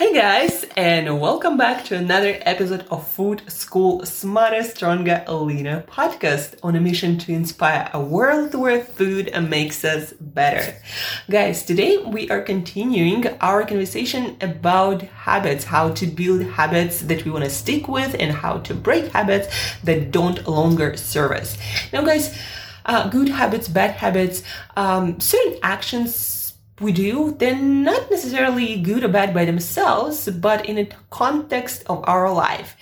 Hey guys, and welcome back to another episode of Food School Smarter, Stronger, Leaner podcast on a mission to inspire a world where food makes us better. Guys, today we are continuing our conversation about habits, how to build habits that we want to stick with, and how to break habits that don't longer serve us. Now, guys, uh, good habits, bad habits, um, certain actions we do, they're not necessarily good or bad by themselves, but in a context of our life.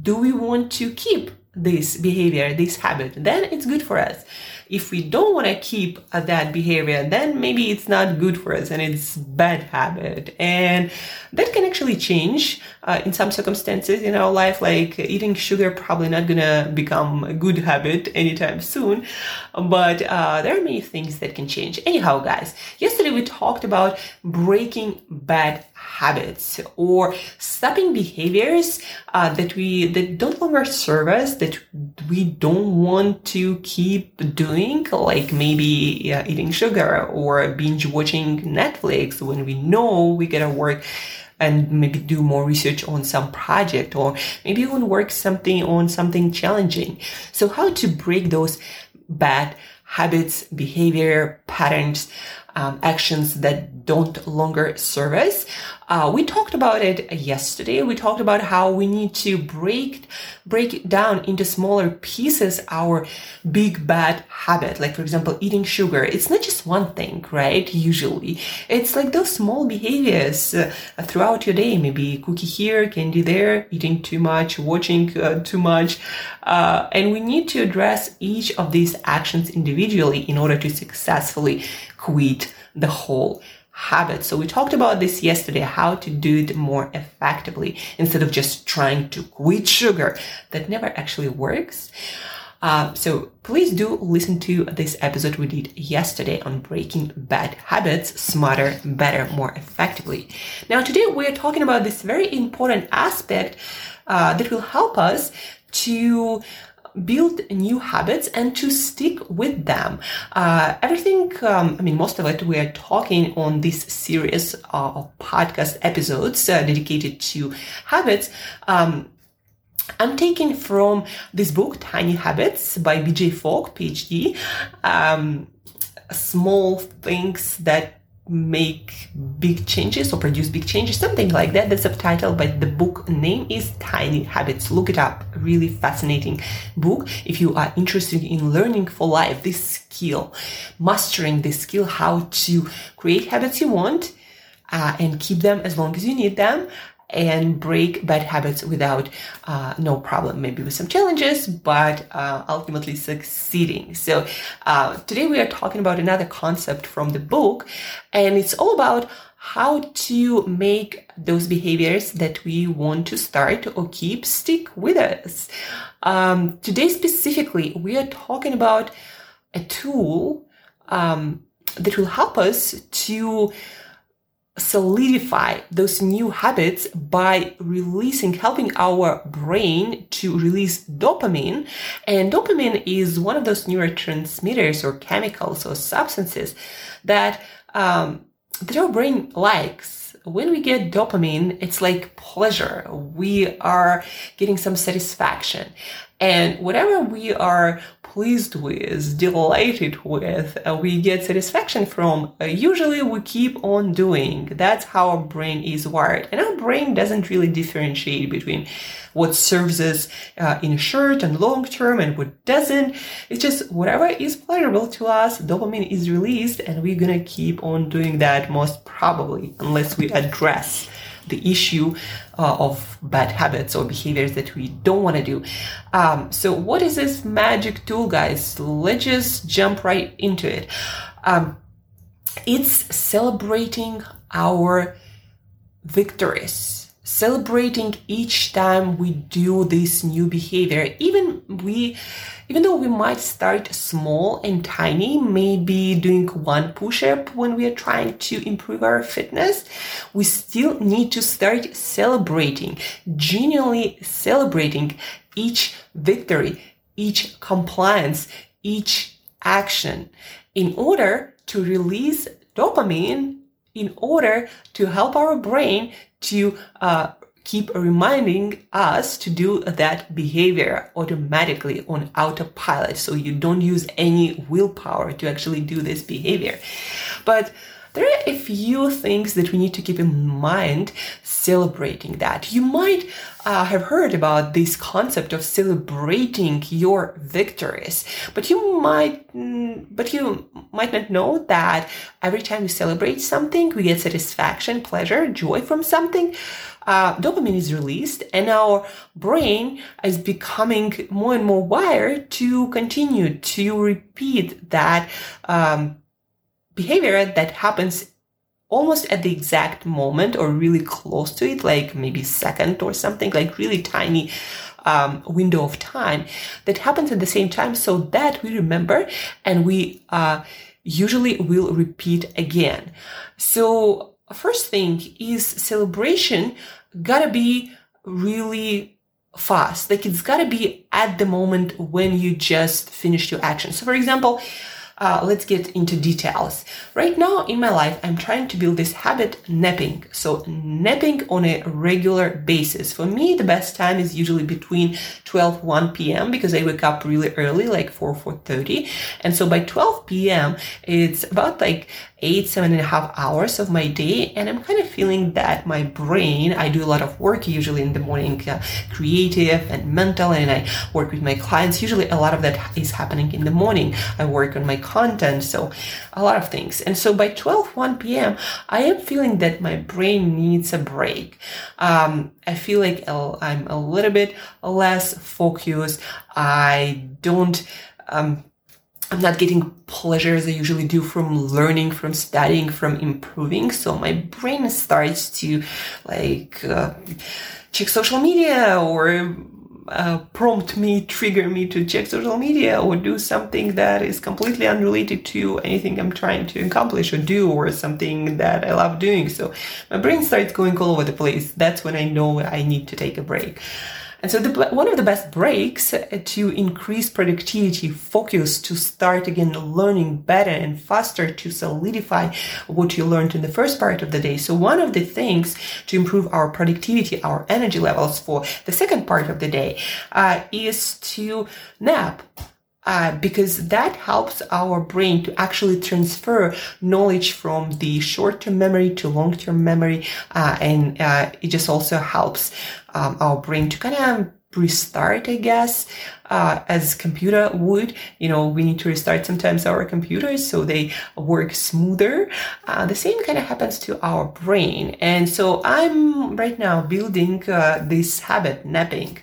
Do we want to keep this behavior, this habit? Then it's good for us if we don't want to keep that behavior, then maybe it's not good for us and it's bad habit. And that can actually change uh, in some circumstances in our life, like eating sugar probably not gonna become a good habit anytime soon. But uh, there are many things that can change. Anyhow, guys, yesterday we talked about breaking bad habits or stopping behaviors uh, that we that don't longer serve us that we don't want to keep doing like maybe uh, eating sugar or binge watching netflix when we know we gotta work and maybe do more research on some project or maybe even work something on something challenging. So how to break those bad habits behavior patterns um, actions that don't longer serve us. Uh, we talked about it yesterday. We talked about how we need to break break it down into smaller pieces our big bad habit. Like for example, eating sugar. It's not just one thing, right? Usually, it's like those small behaviors uh, throughout your day. Maybe cookie here, candy there, eating too much, watching uh, too much, uh, and we need to address each of these actions individually in order to successfully quit the whole habit. So we talked about this yesterday, how to do it more effectively instead of just trying to quit sugar. That never actually works. Uh, so please do listen to this episode we did yesterday on breaking bad habits smarter, better, more effectively. Now today we're talking about this very important aspect uh, that will help us to build new habits and to stick with them. Uh, everything, um, I mean, most of it, we are talking on this series of podcast episodes uh, dedicated to habits. Um, I'm taking from this book, Tiny Habits by BJ Fogg, PhD. Um, small things that make big changes or produce big changes, something like that. The subtitle, but the book name is Tiny Habits. Look it up. Really fascinating book. If you are interested in learning for life, this skill, mastering this skill, how to create habits you want uh, and keep them as long as you need them and break bad habits without uh, no problem, maybe with some challenges, but uh, ultimately succeeding. So uh, today we are talking about another concept from the book, and it's all about how to make those behaviors that we want to start or keep stick with us. Um, today specifically, we are talking about a tool um, that will help us to solidify those new habits by releasing, helping our brain to release dopamine. And dopamine is one of those neurotransmitters or chemicals or substances that, um, that our brain likes. When we get dopamine, it's like pleasure. We are getting some satisfaction. And whatever we are pleased with, delighted with, uh, we get satisfaction from, uh, usually we keep on doing. That's how our brain is wired. And our brain doesn't really differentiate between what serves us uh, in short and long term and what doesn't. It's just whatever is pleasurable to us, dopamine is released, and we're gonna keep on doing that most probably unless we address the issue uh, of bad habits or behaviors that we don't want to do. Um, so, what is this magic tool, guys? Let's just jump right into it. Um, it's celebrating our victories celebrating each time we do this new behavior even we even though we might start small and tiny maybe doing one push-up when we are trying to improve our fitness we still need to start celebrating genuinely celebrating each victory each compliance each action in order to release dopamine in order to help our brain to uh, keep reminding us to do that behavior automatically on autopilot. So you don't use any willpower to actually do this behavior. But there are a few things that we need to keep in mind celebrating that. You might uh, have heard about this concept of celebrating your victories, but you might, mm, but you might not know that every time we celebrate something, we get satisfaction, pleasure, joy from something. Uh, dopamine is released and our brain is becoming more and more wired to continue to repeat that um, behavior that happens almost at the exact moment or really close to it, like maybe second or something, like really tiny um, window of time that happens at the same time so that we remember and we uh, usually will repeat again. So first thing is celebration gotta be really fast. Like it's gotta be at the moment when you just finished your action. So for example, uh, let's get into details. Right now in my life, I'm trying to build this habit napping. So napping on a regular basis. For me, the best time is usually between 12, 1 p.m. because I wake up really early, like 4, 4.30. And so by 12 p.m., it's about like eight, seven and a half hours of my day. And I'm kind of feeling that my brain, I do a lot of work usually in the morning, uh, creative and mental, and I work with my clients. Usually a lot of that is happening in the morning. I work on my content. So a lot of things. And so by 12, 1 p.m., I am feeling that my brain needs a break. Um, I feel like I'm a little bit less focused. I don't, um, I'm not getting pleasure as I usually do from learning, from studying, from improving. So my brain starts to like uh, check social media or uh, prompt me, trigger me to check social media or do something that is completely unrelated to anything I'm trying to accomplish or do or something that I love doing. So my brain starts going all over the place. That's when I know I need to take a break. And so the, one of the best breaks to increase productivity, focus, to start again learning better and faster to solidify what you learned in the first part of the day. So one of the things to improve our productivity, our energy levels for the second part of the day uh, is to nap. Uh, because that helps our brain to actually transfer knowledge from the short-term memory to long-term memory, uh, and uh, it just also helps um, our brain to kind of restart, I guess, uh, as computer would. You know, we need to restart sometimes our computers so they work smoother. Uh, the same kind of happens to our brain. And so I'm right now building uh, this habit, napping.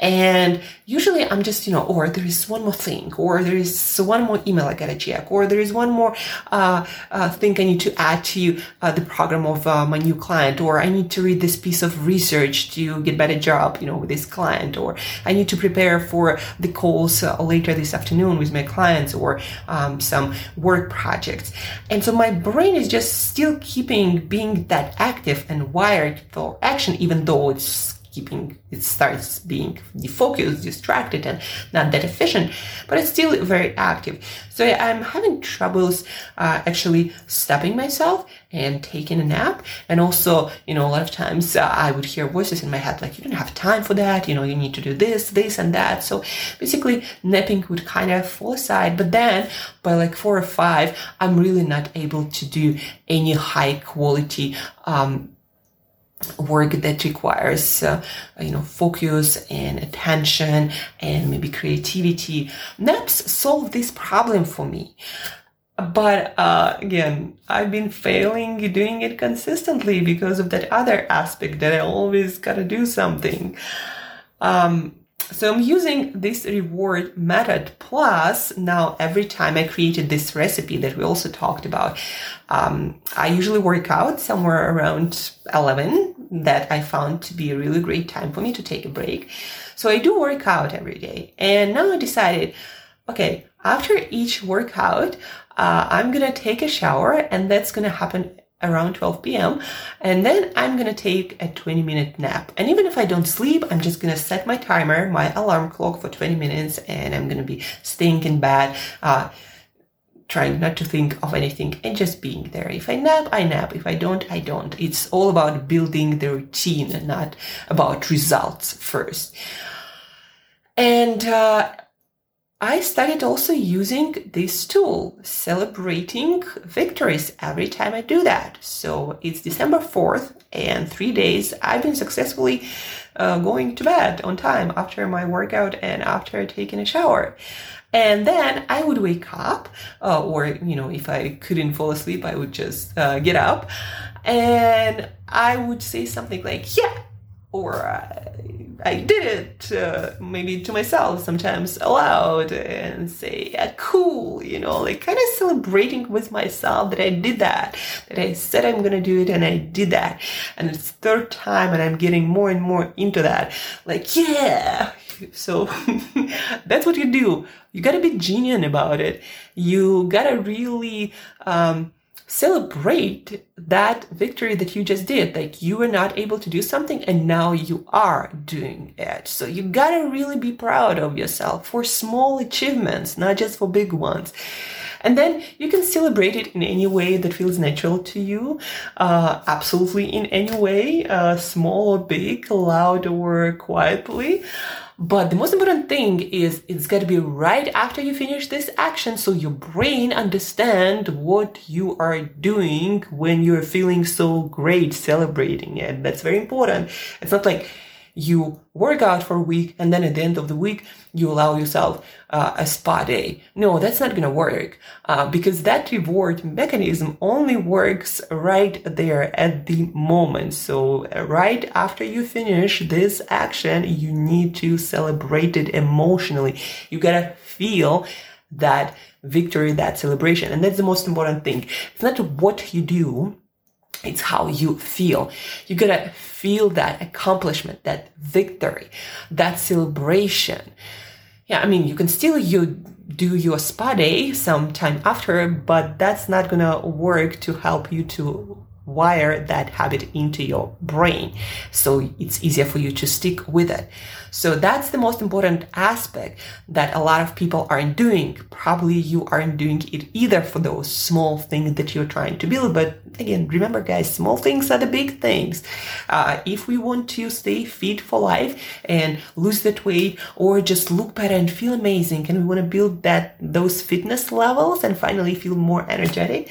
And usually I'm just, you know, or there is one more thing, or there is one more email I gotta check, or there is one more uh, uh, thing I need to add to uh, the program of uh, my new client, or I need to read this piece of research to get better job, you know, with this client, or I need to prepare for the calls uh, later this afternoon with my clients, or um, some work projects. And so my brain is just still keeping being that active and wired for action, even though it's keeping it starts being defocused, distracted, and not that efficient, but it's still very active. So I'm having troubles uh, actually stopping myself and taking a nap. And also, you know, a lot of times uh, I would hear voices in my head like, you don't have time for that, you know, you need to do this, this, and that. So basically, napping would kind of fall aside. But then by like four or five, I'm really not able to do any high quality um, work that requires uh, you know focus and attention and maybe creativity. Naps solve this problem for me. But uh, again i've been failing doing it consistently because of that other aspect that i always gotta do something. Um, so I'm using this reward method plus now every time I created this recipe that we also talked about, um, I usually work out somewhere around 11 that I found to be a really great time for me to take a break. So I do work out every day. And now I decided, okay, after each workout, uh, I'm to take a shower and that's to happen around 12 p.m. And then I'm going to take a 20 minute nap. And even if I don't sleep, I'm just going to set my timer, my alarm clock for 20 minutes, and I'm going to be staying in bed. Uh, trying not to think of anything and just being there. If I nap, I nap. If I don't, I don't. It's all about building the routine and not about results first. And uh, I started also using this tool, celebrating victories every time I do that. So it's December 4th, and three days I've been successfully uh, going to bed on time after my workout and after taking a shower. And then I would wake up, uh, or, you know, if I couldn't fall asleep, I would just uh, get up and I would say something like, yeah, or uh, I did it uh, maybe to myself sometimes aloud and say, yeah, cool, you know, like kind of celebrating with myself that I did that, that I said I'm going to do it and I did that. And it's third time and I'm getting more and more into that. Like, yeah. So that's what you do. You got to be genuine about it. You got to really, um, celebrate that victory that you just did. Like you were not able to do something and now you are doing it. So you gotta really be proud of yourself for small achievements, not just for big ones. And then you can celebrate it in any way that feels natural to you. Uh, absolutely in any way, uh, small or big, loud or quietly. But the most important thing is it's got to be right after you finish this action so your brain understand what you are doing when you're feeling so great celebrating it. That's very important. It's not like you work out for a week and then at the end of the week you allow yourself uh, a spa day. No, that's not going to work uh, because that reward mechanism only works right there at the moment. So right after you finish this action, you need to celebrate it emotionally. You gotta feel that victory, that celebration. And that's the most important thing. It's not what you do it's how you feel. You gotta feel that accomplishment, that victory, that celebration. Yeah, I mean, you can still you do your spa day sometime after, but that's not gonna work to help you to wire that habit into your brain. So it's easier for you to stick with it. So that's the most important aspect that a lot of people aren't doing. Probably you aren't doing it either for those small things that you're trying to build. But again, remember guys, small things are the big things. Uh, if we want to stay fit for life and lose that weight or just look better and feel amazing and we want to build that, those fitness levels and finally feel more energetic,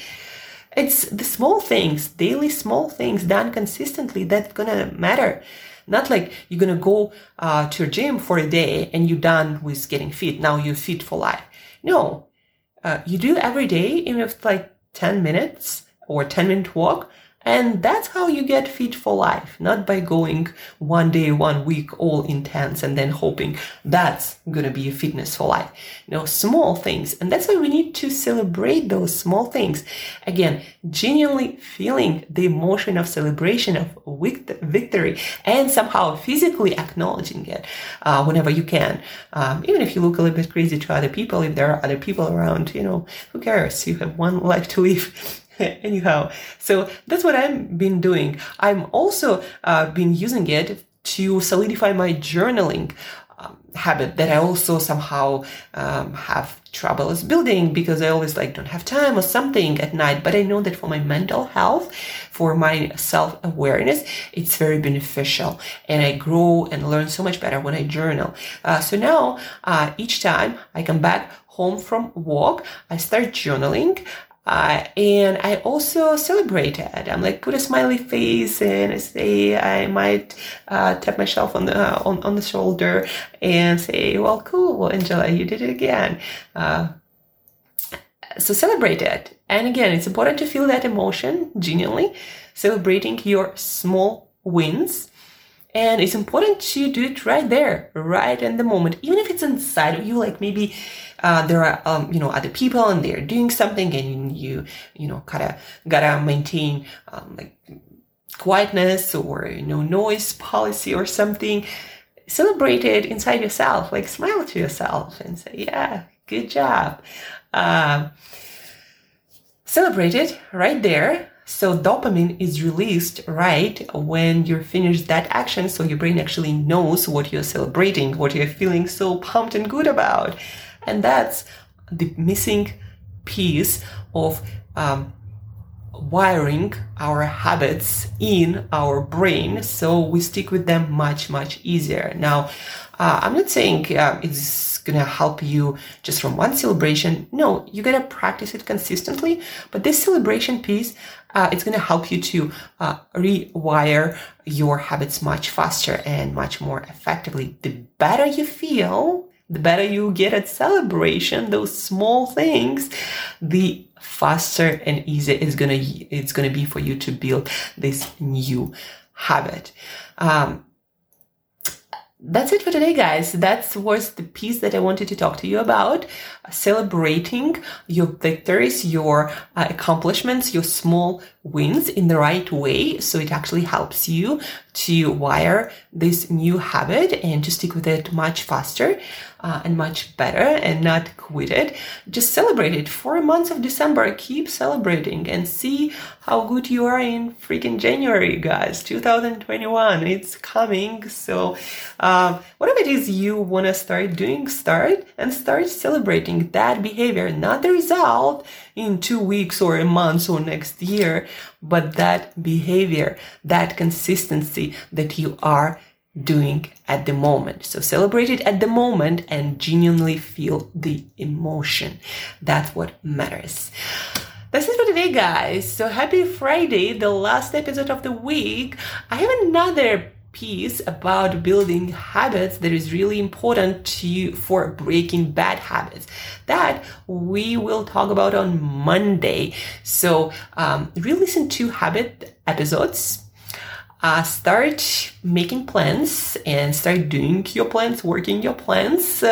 it's the small things, daily small things done consistently that's gonna matter. Not like you're gonna go uh, to your gym for a day and you're done with getting fit. Now you're fit for life. No, uh, you do every day, even if it's like 10 minutes or 10 minute walk. And that's how you get fit for life, not by going one day, one week, all intense and then hoping that's gonna be a fitness for life. You know, small things. And that's why we need to celebrate those small things. Again, genuinely feeling the emotion of celebration of victory and somehow physically acknowledging it uh, whenever you can. Um, even if you look a little bit crazy to other people, if there are other people around, you know, who cares? You have one life to live. Anyhow, so that's what I've been doing. I'm also uh, been using it to solidify my journaling um, habit that I also somehow um, have trouble is building because I always like don't have time or something at night. But I know that for my mental health, for my self awareness, it's very beneficial, and I grow and learn so much better when I journal. Uh, so now, uh, each time I come back home from work, I start journaling. Uh, and I also celebrate it. I'm like put a smiley face and I say I might uh, tap myself on the uh, on, on the shoulder and say, "Well, cool, well, Angela, you did it again." Uh, so celebrate it. And again, it's important to feel that emotion genuinely, celebrating your small wins and it's important to do it right there, right in the moment, even if it's inside of you, like maybe uh, there are, um, you know, other people and they're doing something and you, you know, gotta, gotta maintain, um, like quietness or, you know, noise policy or something. Celebrate it inside yourself, like smile to yourself and say, yeah, good job. Uh, celebrate it right there so dopamine is released right when you're finished that action. So your brain actually knows what you're celebrating, what you're feeling so pumped and good about. And that's the missing piece of um, wiring our habits in our brain. So we stick with them much much easier. Now uh, i'm not saying uh, it's gonna help you just from one celebration. No you gotta practice it consistently. But this celebration piece uh, it's gonna help you to uh, rewire your habits much faster and much more effectively. The better you feel the better you get at celebration, those small things, the faster and easier it's gonna it's gonna be for you to build this new habit. Um, that's it for today, guys. That was the piece that I wanted to talk to you about. Celebrating your victories, your uh, accomplishments, your small wins in the right way. So it actually helps you to wire this new habit and to stick with it much faster uh, and much better and not quit it. Just celebrate it. Four months of December, keep celebrating and see how good you are in freaking January, guys. 2021, it's coming. So, uh, whatever it is you want to start doing, start and start celebrating that behavior, not the result in two weeks or a month or next year, but that behavior, that consistency that you are doing at the moment. So celebrate it at the moment and genuinely feel the emotion. That's what matters. That's it for today, guys. So happy Friday, the last episode of the week. I have another piece about building habits that is really important to for breaking bad habits that we will talk about on Monday. So um, re-listen to habit episodes uh, start making plans and start doing your plans, working your plans,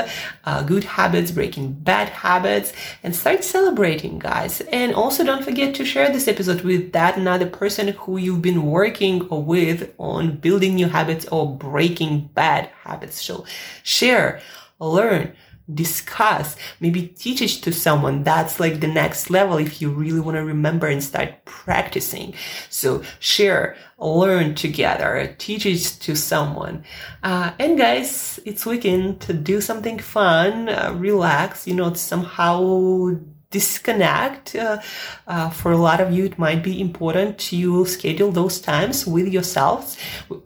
uh, good habits, breaking bad habits, and start celebrating, guys. And also don't forget to share this episode with that another person who you've been working with on building new habits or breaking bad habits. So share, learn, discuss, maybe teach it to someone. That's like the next level if you really want to remember and start practicing. So share, learn together, teach it to someone. Uh, and guys, it's weekend to do something fun, uh, relax, you know, somehow disconnect. Uh, uh, for a lot of you, it might be important to schedule those times with yourselves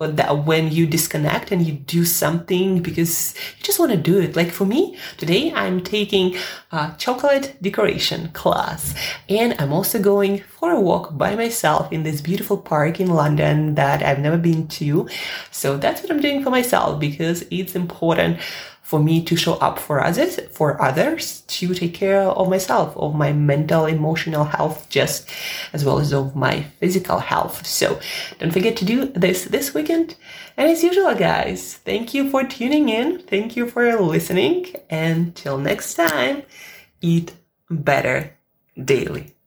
that when you disconnect and you do something because you just want to do it. Like for me, today I'm taking a chocolate decoration class and I'm also going for a walk by myself in this beautiful park in London that I've never been to. So that's what I'm doing for myself because it's important for me to show up for others, for others, to take care of myself, of my mental, emotional health, just as well as of my physical health. So don't forget to do this this weekend. And as usual, guys, thank you for tuning in. Thank you for listening. And till next time, eat better daily.